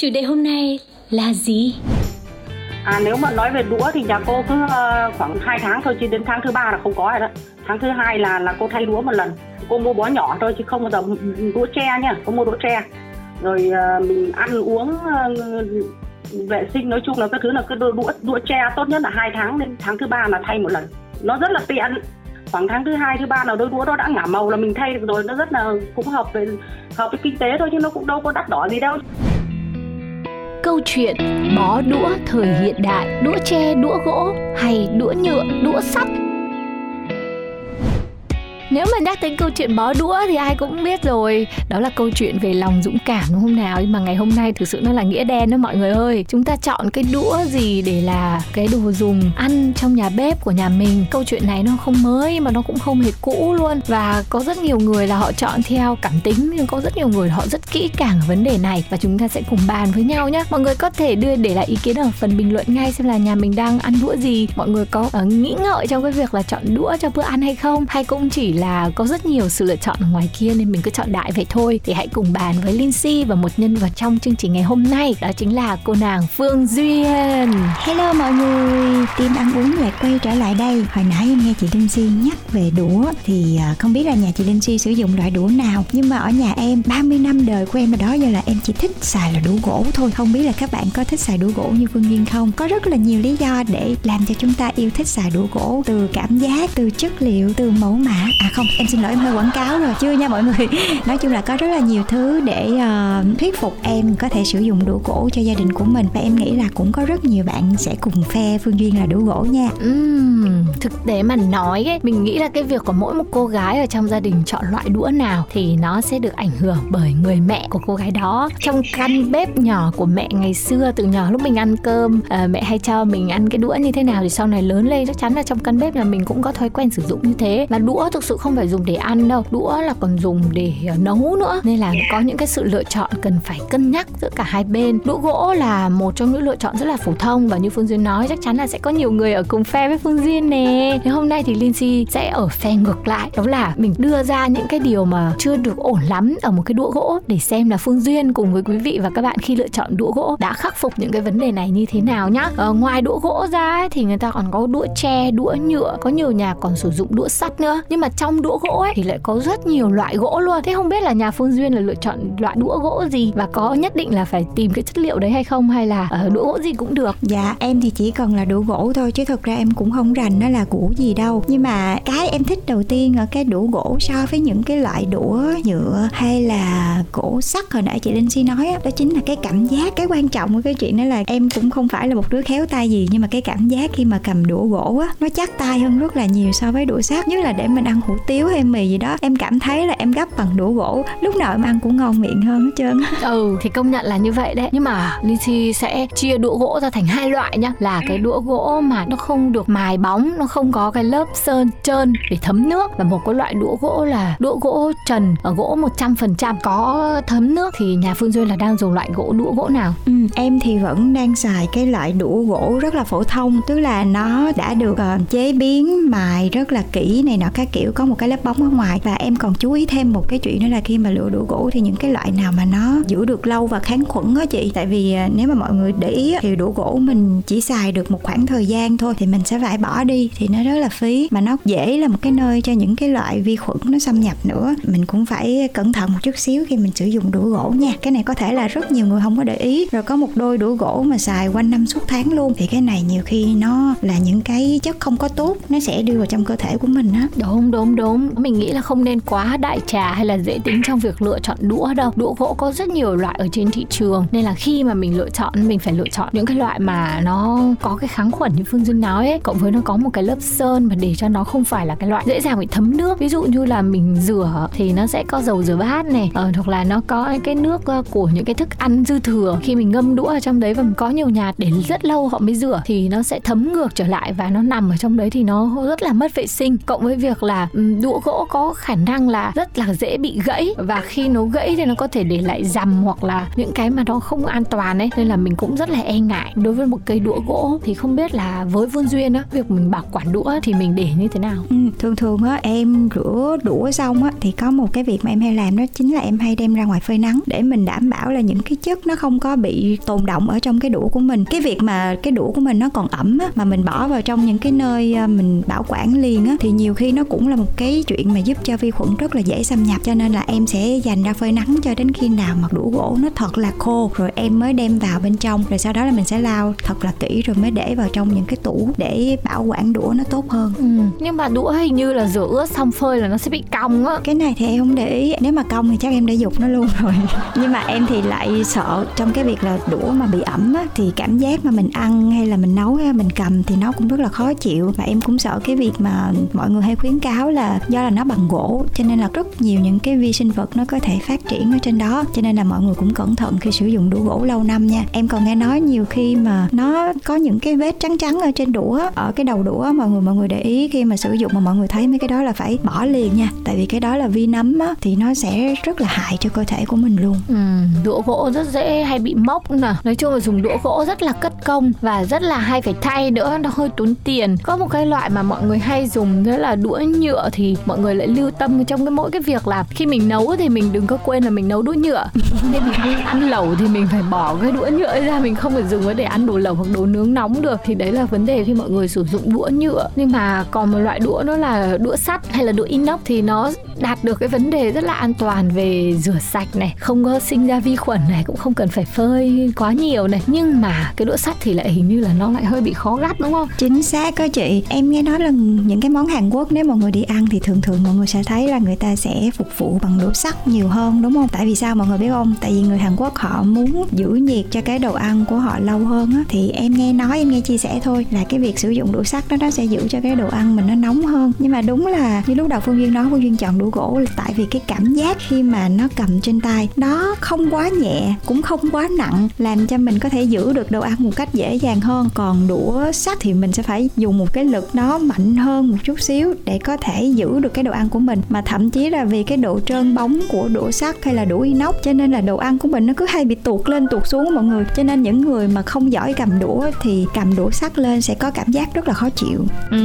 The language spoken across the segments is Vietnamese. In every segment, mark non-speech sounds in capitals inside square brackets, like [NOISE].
Chủ đề hôm nay là gì À nếu mà nói về đũa thì nhà cô cứ uh, khoảng 2 tháng thôi chứ đến tháng thứ ba là không có rồi đó. Tháng thứ hai là là cô thay đũa một lần. Cô mua bó nhỏ thôi chứ không bao giờ đũa tre nhá, cô mua đũa tre. Rồi uh, mình ăn uống uh, vệ sinh nói chung là các thứ là cái đũa đũa, tre tốt nhất là hai tháng đến tháng thứ ba là thay một lần. Nó rất là tiện. Khoảng tháng thứ hai thứ ba nào đôi đũa đó đã ngả màu là mình thay được rồi, nó rất là cũng hợp với hợp với kinh tế thôi chứ nó cũng đâu có đắt đỏ gì đâu. Câu chuyện bó đũa thời hiện đại, đũa tre, đũa gỗ hay đũa nhựa, đũa sắt nếu mà nhắc đến câu chuyện bó đũa thì ai cũng biết rồi. Đó là câu chuyện về lòng dũng cảm đúng không nào? Nhưng mà ngày hôm nay thực sự nó là nghĩa đen đó mọi người ơi. Chúng ta chọn cái đũa gì để là cái đồ dùng ăn trong nhà bếp của nhà mình? Câu chuyện này nó không mới mà nó cũng không hề cũ luôn. Và có rất nhiều người là họ chọn theo cảm tính Nhưng có rất nhiều người họ rất kỹ càng ở vấn đề này. Và chúng ta sẽ cùng bàn với nhau nhé Mọi người có thể đưa để lại ý kiến ở phần bình luận ngay xem là nhà mình đang ăn đũa gì. Mọi người có uh, nghĩ ngợi trong cái việc là chọn đũa cho bữa ăn hay không? Hay cũng chỉ là là có rất nhiều sự lựa chọn ở ngoài kia nên mình cứ chọn đại vậy thôi. Thì hãy cùng bàn với Lindsay và một nhân vật trong chương trình ngày hôm nay đó chính là cô nàng Phương Duyên. Hello mọi người, team ăn uống lại quay trở lại đây. Hồi nãy em nghe chị Linh Si nhắc về đũa Thì à, không biết là nhà chị Linh Si sử dụng loại đũa nào. Nhưng mà ở nhà em 30 năm đời của em ở đó giờ là em chỉ thích xài là đũa gỗ thôi. Không biết là các bạn có thích xài đũa gỗ như Phương Duyên không? Có rất là nhiều lý do để làm cho chúng ta yêu thích xài đũa gỗ. Từ cảm giác, từ chất liệu, từ mẫu mã. À không, em xin lỗi em hơi quảng cáo rồi chưa nha mọi người [LAUGHS] Nói chung là có rất là nhiều thứ để uh, thuyết phục em có thể sử dụng đũa gỗ cho gia đình của mình Và em nghĩ là cũng có rất nhiều bạn sẽ cùng phe Phương Duyên là đũa gỗ nha Uhm, thực tế mà nói ấy, mình nghĩ là cái việc của mỗi một cô gái ở trong gia đình chọn loại đũa nào thì nó sẽ được ảnh hưởng bởi người mẹ của cô gái đó. Trong căn bếp nhỏ của mẹ ngày xưa từ nhỏ lúc mình ăn cơm, à, mẹ hay cho mình ăn cái đũa như thế nào thì sau này lớn lên chắc chắn là trong căn bếp là mình cũng có thói quen sử dụng như thế. Mà đũa thực sự không phải dùng để ăn đâu, đũa là còn dùng để ờ, nấu nữa. Nên là có những cái sự lựa chọn cần phải cân nhắc giữa cả hai bên. Đũa gỗ là một trong những lựa chọn rất là phổ thông và như Phương Duyên nói chắc chắn là sẽ có nhiều người ở cùng phe với Phương Duyên nè. Thế hôm nay thì Lindsay sẽ ở phe ngược lại đó là mình đưa ra những cái điều mà chưa được ổn lắm ở một cái đũa gỗ để xem là Phương Duyên cùng với quý vị và các bạn khi lựa chọn đũa gỗ đã khắc phục những cái vấn đề này như thế nào nhá. Ờ, ngoài đũa gỗ ra ấy, thì người ta còn có đũa tre, đũa nhựa, có nhiều nhà còn sử dụng đũa sắt nữa. Nhưng mà trong đũa gỗ ấy. Thì lại có rất nhiều loại gỗ luôn. Thế không biết là nhà Phương Duyên là lựa chọn loại đũa gỗ gì? Và có nhất định là phải tìm cái chất liệu đấy hay không? Hay là uh, đũa gỗ gì cũng được. Dạ em thì chỉ cần là đũa gỗ thôi chứ thực ra em cũng không rành nó là củ gì đâu. Nhưng mà cái em thích đầu tiên ở cái đũa gỗ so với những cái loại đũa nhựa hay là gỗ sắt hồi nãy chị Linh Si nói đó, đó chính là cái cảm giác. Cái quan trọng của cái chuyện đó là em cũng không phải là một đứa khéo tay gì nhưng mà cái cảm giác khi mà cầm đũa gỗ á nó chắc tay hơn rất là nhiều so với đũa sắt nhất là để mình ăn hủ tiếu hay mì gì đó em cảm thấy là em gấp bằng đũa gỗ. Lúc nào em ăn cũng ngon miệng hơn hết trơn ừ thì công nhận là như vậy đấy. Nhưng mà Lindsay sẽ chia đũa gỗ ra thành hai loại nhá. Là cái đũa gỗ mà nó không được mài bóng nó không có cái lớp sơn trơn để thấm nước. Và một cái loại đũa gỗ là đũa gỗ trần ở gỗ 100% có thấm nước thì nhà Phương Duyên là đang dùng loại gỗ đũa gỗ nào? Ừ, em thì vẫn đang xài cái loại đũa gỗ rất là phổ thông. Tức là nó đã được uh, chế biến mài rất là kỹ này nọ các kiểu. Có một cái lớp bóng ở ngoài. Và em còn chú ý thêm một cái chuyện nữa là khi mà lựa đũa gỗ thì những cái loại nào mà nó giữ được lâu và kháng khuẩn á chị. Tại vì à, nếu mà mọi người để ý thì đũa gỗ mình chỉ xài được một khoảng thời gian thôi thì mình sẽ phải bỏ đi thì nó rất là phí. Mà nó dễ là một cái nơi cho những cái loại vi khuẩn nó xâm nhập nữa. Mình cũng phải cẩn thận một chút xíu khi mình sử dụng đũa gỗ nha. Cái này có thể là rất nhiều người không có để ý. Rồi có một đôi đũa gỗ mà xài quanh năm suốt tháng luôn. Thì cái này nhiều khi nó là những cái chất không có tốt, nó sẽ đưa vào trong cơ thể của mình á. Đúng đúng. Đúng mình nghĩ là không nên quá đại trà hay là dễ tính trong việc lựa chọn đũa đâu. Đũa gỗ có rất nhiều loại ở trên thị trường nên là khi mà mình lựa chọn mình phải lựa chọn những cái loại mà nó có cái kháng khuẩn như Phương Duyên nói ấy, cộng với nó có một cái lớp sơn mà để cho nó không phải là cái loại dễ dàng bị thấm nước. Ví dụ như là mình rửa thì nó sẽ có dầu rửa bát này, ờ, hoặc là nó có cái nước ờ, của những cái thức ăn dư thừa khi mình ngâm đũa ở trong đấy và có nhiều nhà để rất lâu họ mới rửa thì nó sẽ thấm ngược trở lại và nó nằm ở trong đấy thì nó rất là mất vệ sinh cộng với việc là đũa gỗ có khả năng là rất là dễ bị gãy. Và khi nó gãy thì nó có thể để lại rằm hoặc là những cái mà nó không an toàn ấy. Nên là mình cũng rất là e ngại. Đối với một cây đũa gỗ thì không biết là với Vương Duyên á việc mình bảo quản đũa thì mình để như thế nào? Ừ, thường thường á em rửa đũa xong á thì có một cái việc mà em hay làm đó chính là em hay đem ra ngoài phơi nắng để mình đảm bảo là những cái chất nó không có bị tồn động ở trong cái đũa của mình. Cái việc mà cái đũa của mình nó còn ẩm á mà mình bỏ vào trong những cái nơi à, mình bảo quản liền á thì nhiều khi nó cũng là một cái chuyện mà giúp cho vi khuẩn rất là dễ xâm nhập cho nên là em sẽ dành ra phơi nắng cho đến khi nào mà đũa gỗ nó thật là khô rồi em mới đem vào bên trong rồi sau đó là mình sẽ lau thật là kỹ rồi mới để vào trong những cái tủ để bảo quản đũa nó tốt hơn. Ừ. nhưng mà đũa hình như là rửa ướt xong phơi là nó sẽ bị cong á. Cái này thì em không để ý nếu mà cong thì chắc em để dục nó luôn rồi. [LAUGHS] Nhưng mà em thì lại sợ trong cái việc là đũa mà bị ẩm á thì cảm giác mà mình ăn hay là mình nấu hay mình cầm thì nó cũng rất là khó chịu. Và em cũng sợ cái việc mà mọi người hay khuyến cáo là là do là nó bằng gỗ cho nên là rất nhiều những cái vi sinh vật nó có thể phát triển ở trên đó. Cho nên là mọi người cũng cẩn thận khi sử dụng đũa gỗ lâu năm nha. Em còn nghe nói nhiều khi mà nó có những cái vết trắng trắng ở trên đũa ở cái đầu đũa mọi người mọi người để ý khi mà sử dụng mà mọi người thấy mấy cái đó là phải bỏ liền nha. Tại vì cái đó là vi nấm á thì nó sẽ rất là hại cho cơ thể của mình luôn. Ừ, đũa gỗ rất dễ hay bị mốc nè. Nói chung là dùng đũa gỗ rất là cất công và rất là hay phải thay nữa nó hơi tốn tiền. Có một cái loại mà mọi người hay dùng đó là đũa nhựa thì mọi người lại lưu tâm trong cái mỗi cái việc là khi mình nấu thì mình đừng có quên là mình nấu đũa nhựa. [LAUGHS] Nên mình ăn lẩu thì mình phải bỏ cái đũa nhựa ra, mình không phải dùng nó để ăn đồ lẩu hoặc đồ nướng nóng được. Thì đấy là vấn đề khi mọi người sử dụng đũa nhựa. Nhưng mà còn một loại đũa đó là đũa sắt hay là đũa inox thì nó đạt được cái vấn đề rất là an toàn về rửa sạch này, không có sinh ra vi khuẩn này, cũng không cần phải phơi quá nhiều này. Nhưng mà cái đũa sắt thì lại hình như là nó lại hơi bị khó gắt, đúng không? Chính xác có chị. Em nghe nói là những cái món Hàn Quốc, nếu mọi người đi ăn thì thường thường mọi người sẽ thấy là người ta sẽ phục vụ bằng đũa sắt nhiều hơn, đúng không? Tại vì sao mọi người biết không? Tại vì người Hàn Quốc họ muốn giữ nhiệt cho cái đồ ăn của họ lâu hơn á. Thì em nghe nói, em nghe chia sẻ thôi là cái việc sử dụng đũa sắt đó, nó sẽ giữ cho cái đồ ăn mình nó nóng hơn. Nhưng mà đúng là như lúc đầu Phương Duyên nói, Phương Duyên chọn đũa gỗ là tại vì cái cảm giác khi mà nó cầm trên tay, nó không quá nhẹ, cũng không quá nặng, làm cho mình có thể giữ được đồ ăn một cách dễ dàng hơn. Còn đũa sắt thì mình sẽ phải dùng một cái lực nó mạnh hơn một chút xíu để có thể giữ được cái đồ ăn của mình, mà thậm chí là vì cái độ trơn bóng của đũa sắt hay là đũa inox, cho nên là đồ ăn của mình nó cứ hay bị tuột lên tuột xuống mọi người. Cho nên những người mà không giỏi cầm đũa thì cầm đũa sắt lên sẽ có cảm giác rất là khó chịu. Ừ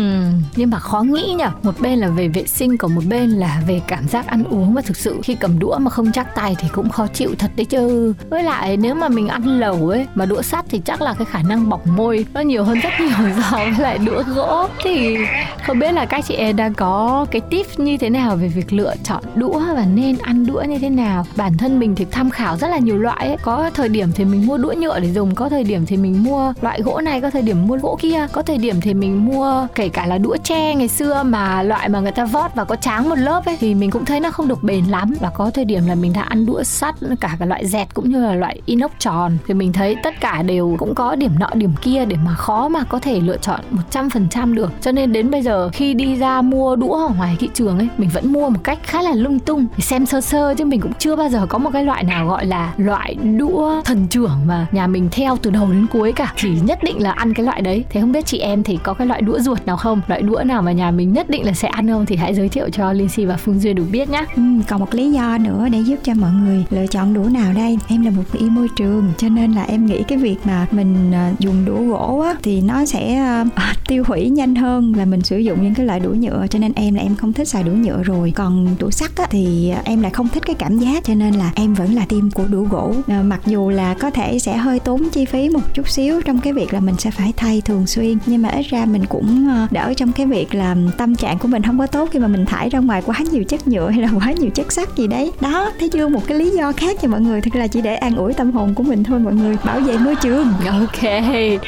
nhưng mà khó nghĩ nhở một bên là về vệ sinh, còn một bên là về cảm giác ăn uống. Và thực sự khi cầm đũa mà không chắc tay thì cũng khó chịu thật đấy chứ. Với lại nếu mà mình ăn lẩu ấy, mà đũa sắt thì chắc là cái khả năng bỏng môi nó nhiều hơn rất nhiều [LAUGHS] so với lại đũa gỗ. Thì không biết là các chị em đang có cái tip như thế nào về việc lựa chọn đũa và nên ăn đũa như thế nào? Bản thân mình thì tham khảo rất là nhiều loại ấy. Có thời điểm thì mình mua đũa nhựa để dùng, có thời điểm thì mình mua loại gỗ này, có thời điểm mua gỗ kia. Có thời điểm thì mình mua kể cả là đũa tre ngày xưa mà loại mà người ta vót và có tráng một lớp ấy, thì mình cũng thấy nó không được bền lắm. Và có thời điểm là mình đã ăn đũa sắt, cả cái loại dẹt cũng như là loại inox tròn. Thì mình thấy tất cả đều cũng có điểm nọ, điểm kia để mà khó mà có thể lựa chọn 100% được. Cho nên đến bây giờ khi đi ra mua đũa ở ngoài thị trường ấy mình vẫn mua một cách khá là lung tung. Xem sơ sơ chứ mình cũng chưa bao giờ có một cái loại nào gọi là loại đũa thần trưởng mà nhà mình theo từ đầu đến cuối cả. Chỉ nhất định là ăn cái loại đấy. Thế không biết chị em thì có cái loại đũa ruột nào không? Loại đũa nào mà nhà mình nhất định là sẽ ăn không? Thì hãy giới thiệu cho Linh Si và Phương Duyên được biết nhé ừ, còn một lý do nữa để giúp cho mọi người lựa chọn đũa nào đây? Em là một người môi trường cho nên là em nghĩ cái việc mà mình à, dùng đũa gỗ á thì nó sẽ uh, [LAUGHS] tiêu hủy nhanh hơn là mình sử dụng những cái loại đũa nhựa. Cho nên em là em không thích xài đũa nhựa rồi. Còn đũa sắt á thì à, em lại không thích cái cảm giác cho nên là em vẫn là tim của đũa gỗ. À, mặc dù là có thể sẽ hơi tốn chi phí một chút xíu trong cái việc là mình sẽ phải thay thường xuyên nhưng mà ít ra mình cũng ờ, đỡ trong cái việc là tâm trạng của mình không có tốt khi mà mình thải ra ngoài quá nhiều chất nhựa hay là quá nhiều chất sắt gì đấy. Đó thấy chưa một cái lý do khác cho mọi người thật là chỉ để an ủi tâm hồn của mình thôi mọi người. Bảo vệ môi trường. Ok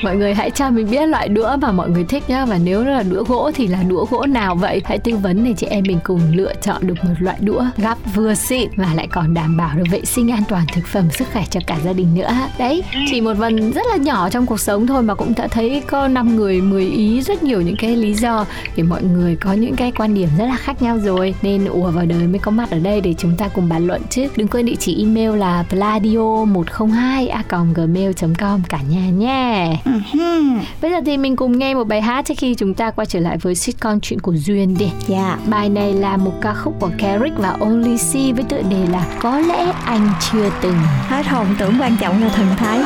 mọi người hãy cho mình biết loại đũa mà mọi người thích nhá. Và nếu là đũa gỗ thì là đũa gỗ nào vậy? Hãy tư vấn để chị em mình cùng lựa chọn được một loại đũa gắp vừa xịn và lại còn đảm bảo được vệ sinh an toàn thực phẩm sức khỏe cho cả gia đình nữa. Đấy chỉ một phần rất là nhỏ trong cuộc sống thôi mà cũng đã thấy có 5 người 10 ý rất nhiều những cái lý do để mọi người có những cái quan điểm rất là khác nhau rồi. Nên ùa vào đời mới có mặt ở đây để chúng ta cùng bàn luận chứ. Đừng quên địa chỉ email là pladio 102 a gmail com. Cả nhà nhé. Bây giờ thì mình cùng nghe một bài hát trước khi chúng ta quay trở lại với sitcom chuyện của duyên đi dạ bài này là một ca khúc của Carrick và Only C với tựa đề là có lẽ anh chưa từng. Hết hồn tưởng quan trọng là thần thái.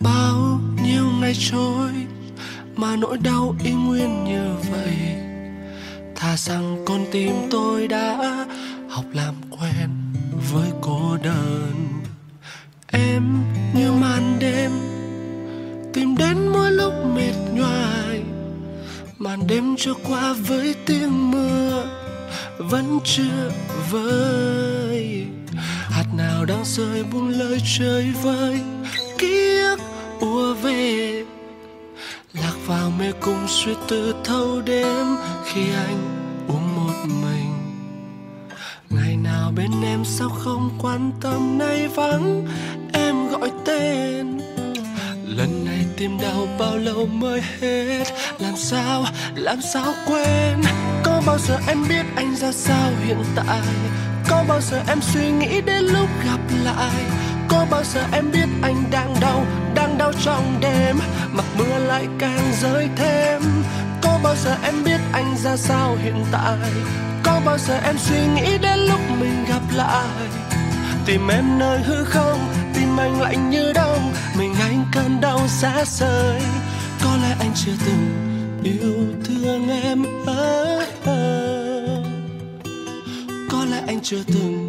Bao nhiêu ngày trôi mà nỗi đau vậy thà rằng con tim tôi đã học làm quen với cô đơn. Em như màn đêm, tìm đến mỗi lúc mệt nhoài. Màn đêm trôi qua với tiếng mưa, vẫn chưa vơi. Hạt nào đang rơi buông lời chơi vơi. Cùng suy tư thâu đêm khi anh uống một mình. Ngày nào bên em sao không quan tâm, nay vắng, em gọi tên. Lần này tim đau bao lâu mới hết, làm sao làm sao quên? Có bao giờ em biết anh ra sao hiện tại? Có bao giờ em suy nghĩ đến lúc gặp lại? Có bao giờ em biết anh đang đau đang đau trong đêm? Mặc mưa lại càng rơi thêm. Có bao giờ em biết anh ra sao hiện tại? Có bao giờ em suy nghĩ đến lúc mình gặp lại? Tìm em nơi hư không tìm anh lạnh như đông. Mình anh cơn đau xa rời. Có lẽ anh chưa từng yêu thương em à, à. có lẽ anh chưa từng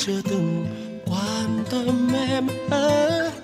chưa từng quan tâm em hết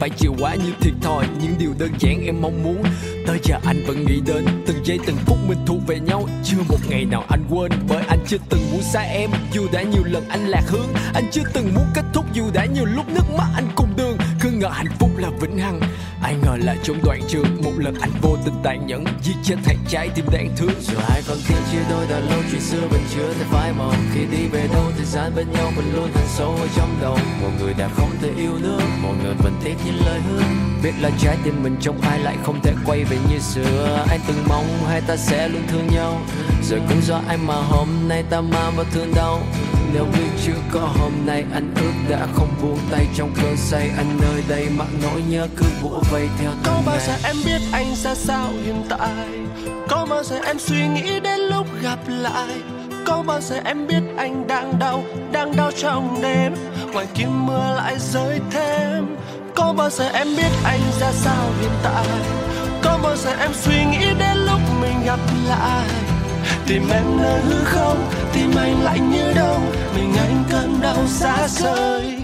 phải chịu quá nhiều thiệt thòi, Những điều đơn giản em mong muốn. Tới giờ anh vẫn nghĩ đến Từng giây, từng phút mình thuộc về nhau. Chưa một ngày nào anh quên, Bởi anh chưa từng muốn xa em Dù đã nhiều lần anh lạc hướng. Anh chưa từng muốn kết thúc Dù đã nhiều lúc nước mắt anh cùng đường. Cứ ngờ hạnh phúc là vĩnh hằng. Ai ngờ là trong đoạn trường Một lần anh vô tình tàn nhẫn. Giết chết thằng trái tim đáng thương. Dù hai con tim chia đôi đã lâu chuyện xưa vẫn chưa thể phai màu Khi đi về đâu thời gian bên nhau vẫn luôn hằn sâu ở trong đầu Một người đã không thể yêu nữa Một người vẫn tiếc những lời hứa. Biết là trái tim mình trong ai lại không thể quay về như xưa. Anh từng mong hai ta sẽ luôn thương nhau. Rồi cũng do anh mà hôm nay ta mang vào thương đau. Nếu biết chưa có hôm nay anh ước đã không buông tay trong cơn say. Anh nơi đây mặc nỗi nhớ cứ bủa vây theo Có bao giờ em biết anh ra sao hiện tại? Có bao giờ em suy nghĩ đến lúc gặp lại? Có bao giờ em biết anh đang đau Đang đau trong đêm? Ngoài kia mưa lại rơi thêm. Có bao giờ em biết anh ra sao hiện tại? Có bao giờ em suy nghĩ đến lúc mình gặp lại Tìm em nơi hư không, Tìm anh lạnh như đông Mình anh cơn đau xa xôi.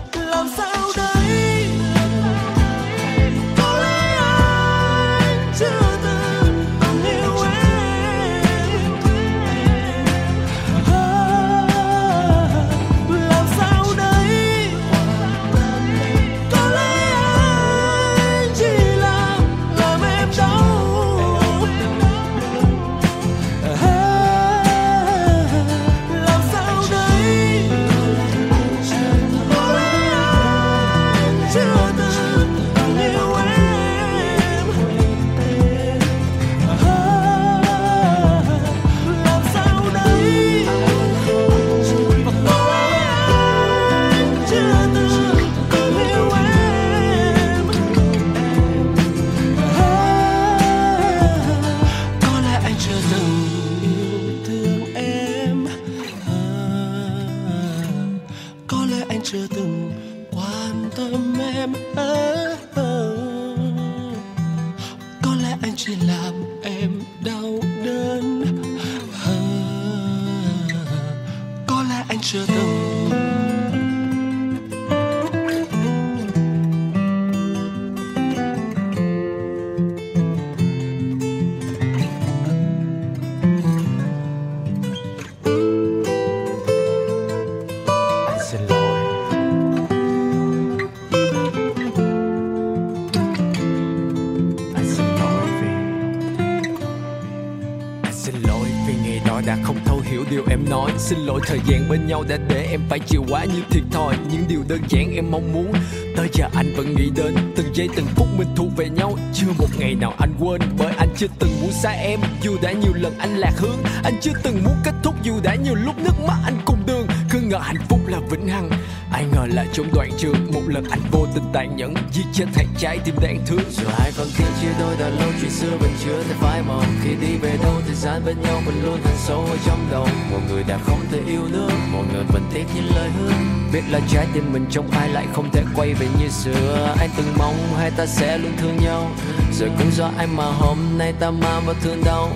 Thời gian bên nhau đã để em phải chịu quá nhiều thiệt thòi. Những điều đơn giản em mong muốn, tới giờ anh vẫn nghĩ đến. Từng giây từng phút mình thuộc về nhau, chưa một ngày nào anh quên. Bởi anh chưa từng muốn xa em, dù đã nhiều lần anh lạc hướng. Anh chưa từng muốn kết thúc, dù đã nhiều lúc nước mắt anh cùng đường cứ ngờ hạnh phúc là vĩnh hằng. Ai ngờ là trong đoạn trường, một lần anh vô tình tàn nhẫn. Giết chết thằng trái tim đáng thương. Dù hai con khi chia đôi đã lâu, chuyện xưa vẫn chưa thể phai màu Khi đi về đâu thời gian bên nhau vẫn luôn thành sâu ở trong đầu Một người đã không thể yêu nữa Một người vẫn tiếc những lời hứa. Biết là trái tim mình trong ai lại không thể quay về như xưa. Anh từng mong hai ta sẽ luôn thương nhau. Rồi cũng do anh mà hôm nay ta mang vào thương đau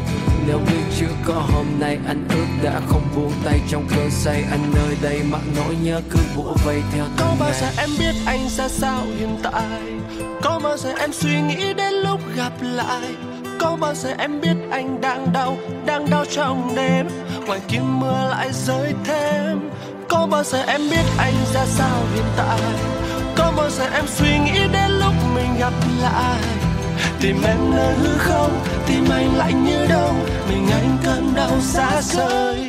nếu biết chưa có hôm nay anh ước đã không buông tay trong cơn say. Anh nơi đây mặc nỗi nhớ cứ bủa vây theo Có bao giờ em biết anh ra sao hiện tại? Có bao giờ em suy nghĩ đến lúc gặp lại? Có bao giờ em biết anh đang đau Đang đau trong đêm? Ngoài kia mưa lại rơi thêm. Có bao giờ em biết anh ra sao hiện tại? Có bao giờ em suy nghĩ đến lúc mình gặp lại Tìm em nơi hư không, Tìm anh lạnh như đông, Mình anh cơn đau xa rời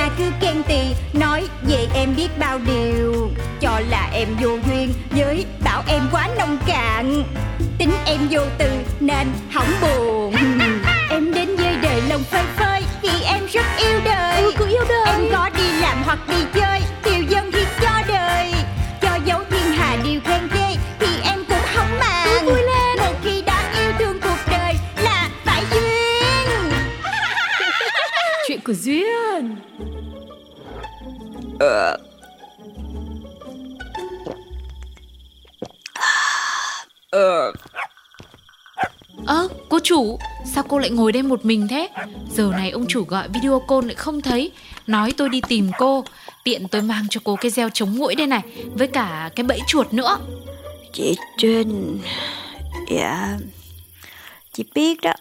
ta cứ khen tì Nói về em biết bao điều. Cho là em vô duyên Với bảo em quá nông cạn. Tính em vô từ nên hỏng buồn. [LAUGHS] Em đến với đời lòng phơi phới Vì em rất yêu đời. Ừ, yêu đời. Em có đi làm hoặc đi chơi Tiêu dân thì cho đời. Cho dấu thiên hà điều khen ghê Thì em cũng không màng. Cứ vui lên. Một khi đã yêu thương cuộc đời Là phải duyên. [LAUGHS] Chuyện của Duyên Ơ, cô chủ, sao cô lại ngồi đây một mình thế? Giờ này ông chủ gọi video call lại không thấy, nói tôi đi tìm cô. Tiện tôi mang cho cô cái gieo chống mũi đây này, với cả cái bẫy chuột nữa. Chị Trinh Dạ Chị biết đó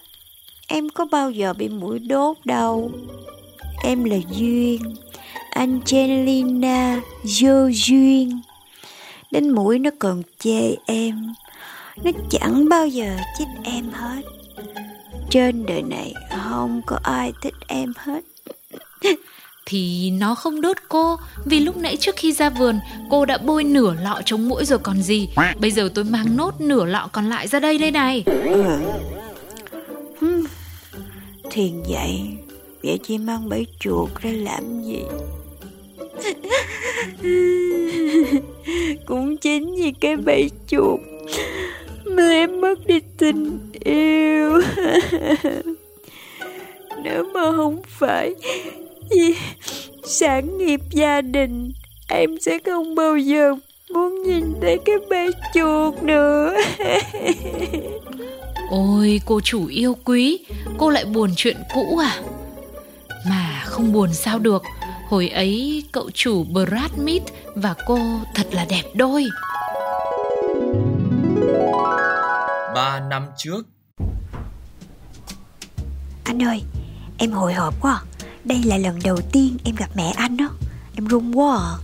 Em có bao giờ bị mũi đốt đâu Em là Duyên Angelina Dô Duyên Đến mũi nó còn chê em Nó chẳng bao giờ chích em hết Trên đời này không có ai thích em hết Thì nó không đốt cô, vì lúc nãy trước khi ra vườn, cô đã bôi nửa lọ chống muỗi rồi còn gì. Bây giờ tôi mang nốt nửa lọ còn lại ra đây đây này. ừ. Thiền vậy Vậy chị mang bẫy chuột ra làm gì [LAUGHS] Cũng chính vì cái bẫy chuột Mà em mất đi tình yêu. [LAUGHS] Nếu mà không phải Vì sản nghiệp gia đình, Em sẽ không bao giờ muốn nhìn thấy cái bé chuột nữa. [LAUGHS] Ôi, cô chủ yêu quý, Cô lại buồn chuyện cũ à? Mà không buồn sao được Hồi ấy cậu chủ Brad Pitt và cô thật là đẹp đôi. Ba năm trước. Anh ơi Em hồi hộp quá. Đây là lần đầu tiên em gặp mẹ anh đó Em run quá à.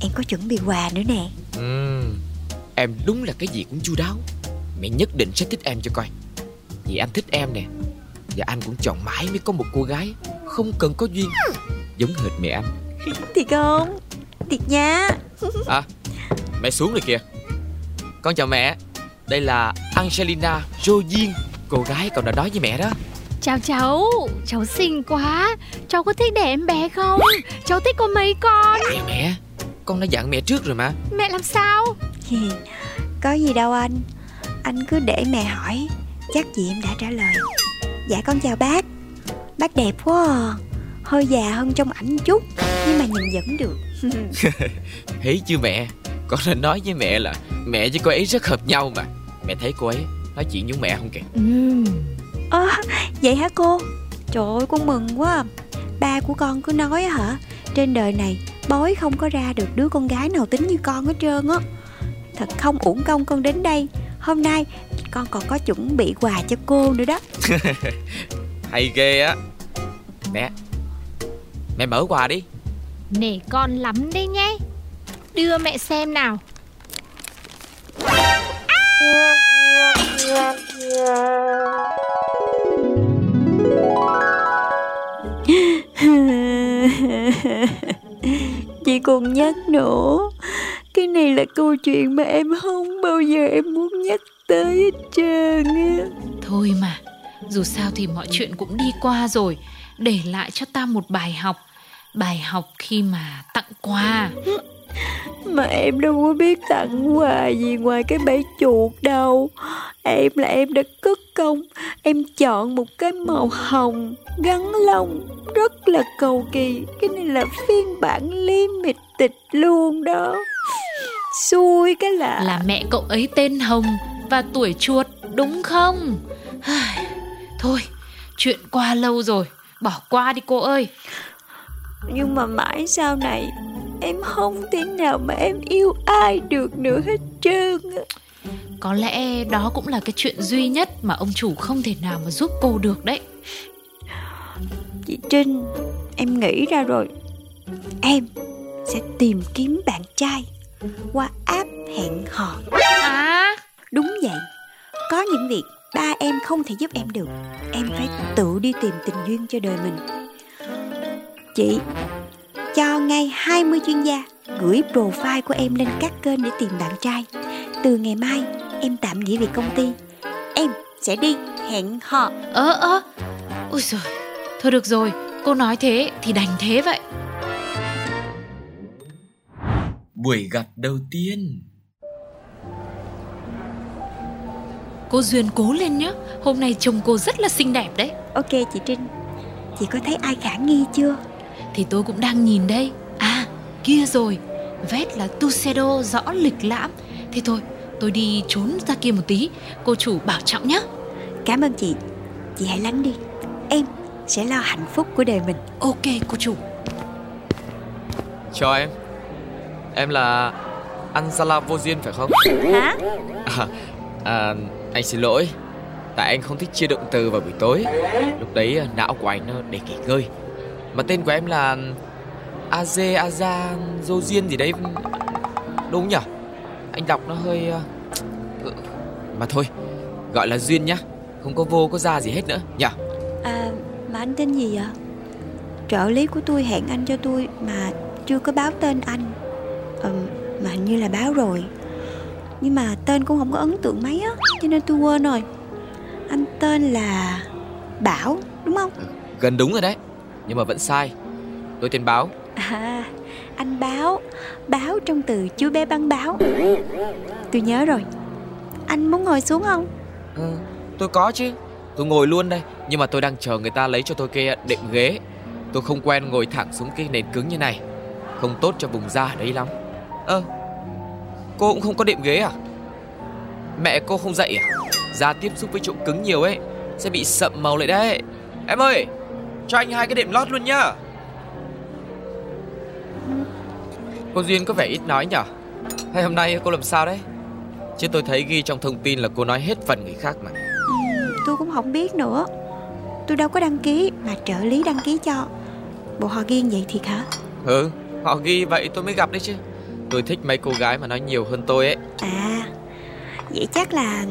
Em có chuẩn bị quà nữa nè. Uhm, Em đúng là cái gì cũng chu đáo. Mẹ nhất định sẽ thích em cho coi. Vì anh thích em nè Và anh cũng chọn mãi mới có một cô gái Không cần có duyên. Giống hệt mẹ anh. [LAUGHS] Thiệt không? Thiệt nha. [LAUGHS] À Mẹ xuống rồi kìa. Con chào mẹ. Đây là Angelina Jolie Cô gái cậu đã nói với mẹ đó. Chào cháu, cháu xinh quá. Cháu có thích để em bé không? Cháu thích có mấy con? Mẹ mẹ. Con đã dặn mẹ trước rồi mà. Mẹ làm sao? Có gì đâu anh. Anh cứ để mẹ hỏi. Chắc gì em đã trả lời Dạ con chào bác. Bác đẹp quá à. Hơi già hơn trong ảnh chút Nhưng mà nhìn vẫn được. [LAUGHS] Thấy chưa mẹ? Con đã nói với mẹ là Mẹ với cô ấy rất hợp nhau mà. Mẹ thấy cô ấy nói chuyện với mẹ không kìa? Ừ. à, Vậy hả cô? Trời ơi con mừng quá Ba của con cứ nói hả? Trên đời này bói không có ra được đứa con gái nào tính như con hết trơn á. Thật không uổng công con đến đây Hôm nay con còn có chuẩn bị quà cho cô nữa đó. [LAUGHS] Hay ghê á. Mẹ Mẹ mở quà đi. Nể con lắm đấy nhé. Đưa mẹ xem nào. [LAUGHS] Chị còn nhắc nữa Cái này là câu chuyện mà em không bao giờ em muốn nhắc tới hết trơn á. Thôi mà Dù sao thì mọi chuyện cũng đi qua rồi. Để lại cho ta một bài học. Bài học khi mà tặng quà. [LAUGHS] Mà em đâu có biết tặng quà gì ngoài cái bẫy chuột đâu. Em là em đã cất công Em chọn một cái màu hồng Gắn lông Rất là cầu kỳ. Cái này là phiên bản limited luôn đó Xui cái là Là mẹ cậu ấy tên Hồng Và tuổi chuột đúng không? Thôi Chuyện qua lâu rồi Bỏ qua đi cô ơi. Nhưng mà mãi sau này Em không thể nào mà em yêu ai được nữa hết trơn Có lẽ đó cũng là cái chuyện duy nhất Mà ông chủ không thể nào mà giúp cô được đấy. Chị Trinh Em nghĩ ra rồi. Em sẽ tìm kiếm bạn trai Qua app hẹn hò À Đúng vậy Có những việc ba em không thể giúp em được Em phải tự đi tìm tình duyên cho đời mình Chị cho ngay 20 chuyên gia gửi profile của em lên các kênh để tìm bạn trai. Từ ngày mai, em tạm nghỉ việc công ty. Em sẽ đi hẹn hò. Ơ ơ, ôi giời, thôi được rồi, cô nói thế thì đành thế vậy. Buổi gặp đầu tiên. Cô Duyên cố lên nhé, hôm nay trông cô rất là xinh đẹp đấy. Ok chị Trinh, chị có thấy ai khả nghi chưa? Thì tôi cũng đang nhìn đây. À kia rồi. Vét là Tuxedo rõ lịch lãm. Thế thôi tôi đi trốn ra kia một tí. Cô chủ bảo trọng nhé Cảm ơn chị. Chị hãy lắng đi. Em sẽ lo hạnh phúc của đời mình. Ok cô chủ. Chào em Em là Ansala Vô Duyên phải không? Hả? À, à, anh xin lỗi. Tại anh không thích chia động từ vào buổi tối. Lúc đấy não của anh nó để nghỉ ngơi. Mà tên của em là Aze Aza Duyên gì đấy Đúng nhỉ? Anh đọc nó hơi ờ, Mà thôi Gọi là Duyên nhá. Không có vô có ra gì hết nữa nhỉ? À mà anh tên gì vậy? Trợ lý của tôi hẹn anh cho tôi Mà chưa có báo tên anh ừ, Mà hình như là báo rồi. Nhưng mà tên cũng không có ấn tượng mấy á Cho nên tôi quên rồi. Anh tên là Bảo đúng không? Gần đúng rồi đấy Nhưng mà vẫn sai. Tôi tên Báo. À, anh báo Báo trong từ chú bé băng báo. Tôi nhớ rồi. Anh muốn ngồi xuống không? Ừ, tôi có chứ. Tôi ngồi luôn đây Nhưng mà tôi đang chờ người ta lấy cho tôi cái đệm ghế. Tôi không quen ngồi thẳng xuống cái nền cứng như này. Không tốt cho vùng da đấy lắm Ơ Cô cũng không có đệm ghế à? Mẹ cô không dạy à? Da tiếp xúc với chỗ cứng nhiều ấy Sẽ bị sậm màu lại đấy. Em ơi Cho anh hai cái đệm lót luôn nhá. Cô Duyên có vẻ ít nói nhở? Hay hôm nay cô làm sao đấy? Chứ tôi thấy ghi trong thông tin là cô nói hết phần người khác mà. Ừ, Tôi cũng không biết nữa. Tôi đâu có đăng ký Mà trợ lý đăng ký cho. Bộ họ ghi vậy thiệt hả? Ừ Họ ghi vậy tôi mới gặp đấy chứ Tôi thích mấy cô gái mà nói nhiều hơn tôi ấy. À Vậy chắc là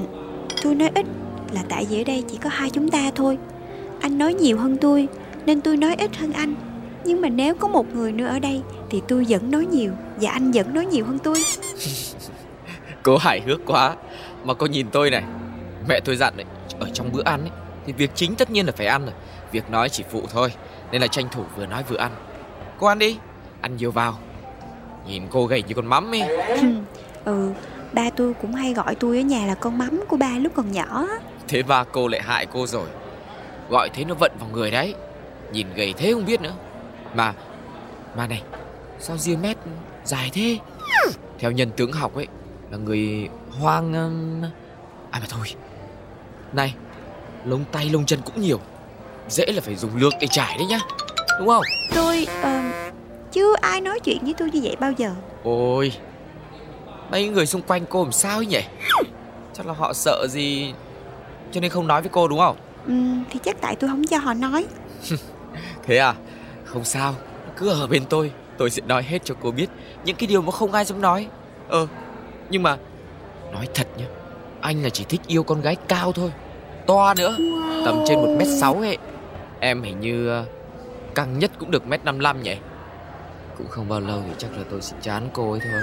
tôi nói ít Là tại vì ở đây chỉ có hai chúng ta thôi. Anh nói nhiều hơn tôi Nên tôi nói ít hơn anh. Nhưng mà nếu có một người nữa ở đây Thì tôi vẫn nói nhiều Và anh vẫn nói nhiều hơn tôi. [LAUGHS] Cô hài hước quá. Mà cô nhìn tôi này Mẹ tôi dặn đấy Ở trong bữa ăn ấy Thì việc chính tất nhiên là phải ăn rồi. Việc nói chỉ phụ thôi Nên là tranh thủ vừa nói vừa ăn. Cô ăn đi Ăn nhiều vào Nhìn cô gầy như con mắm ấy. Ừ. Ba tôi cũng hay gọi tôi ở nhà là con mắm của ba lúc còn nhỏ. Thế ba cô lại hại cô rồi. Gọi thế nó vận vào người đấy. Nhìn gầy thế không biết nữa. Mà Mà này Sao ria mét dài thế? Theo nhân tướng học ấy Là người hoang À mà thôi. Này Lông tay lông chân cũng nhiều. Dễ là phải dùng lược để trải đấy nhá. Đúng không? Tôi uh, Chứ ai nói chuyện với tôi như vậy bao giờ? Ôi Mấy người xung quanh cô làm sao ấy nhỉ? Chắc là họ sợ gì Cho nên không nói với cô đúng không? Ừ, Thì chắc tại tôi không cho họ nói. [LAUGHS] Thế à? Không sao Cứ ở bên tôi Tôi sẽ nói hết cho cô biết Những cái điều mà không ai dám nói. Ờ Nhưng mà Nói thật nhá Anh là chỉ thích yêu con gái cao thôi To nữa wow. Tầm trên 1m6 ấy. Em hình như Căng nhất cũng được 1m55 nhỉ cũng không bao lâu thì chắc là tôi sẽ chán cô ấy thôi.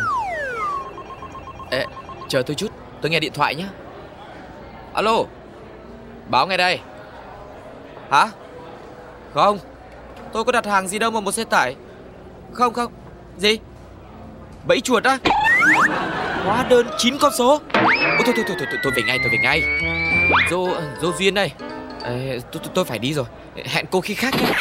Ê, chờ tôi chút, tôi nghe điện thoại nhé Alo Báo ngay đây. Hả? Không Tôi có đặt hàng gì đâu mà một xe tải. Không không Gì? Bẫy chuột á? Hóa đơn 9 con số. Ôi, thôi, thôi, thôi, thôi, tôi về ngay, tôi về ngay. Dô, dô Duyên đây. Ê, tôi, tôi, tôi phải đi rồi. Hẹn cô khi khác nhé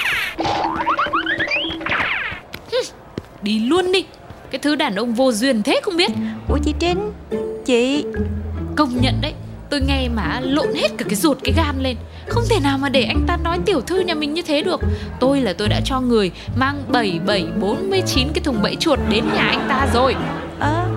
Đi luôn đi. Cái thứ đàn ông vô duyên thế không biết. Ủa chị Trinh? Chị? Công nhận đấy Tôi nghe mà lộn hết cả cái ruột cái gan lên. Không thể nào mà để anh ta nói tiểu thư nhà mình như thế được. Tôi là tôi đã cho người Mang 7749 cái thùng bẫy chuột đến nhà anh ta rồi. Ờ à,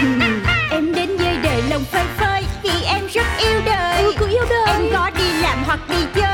đi làm hoặc đi chơi Tiêu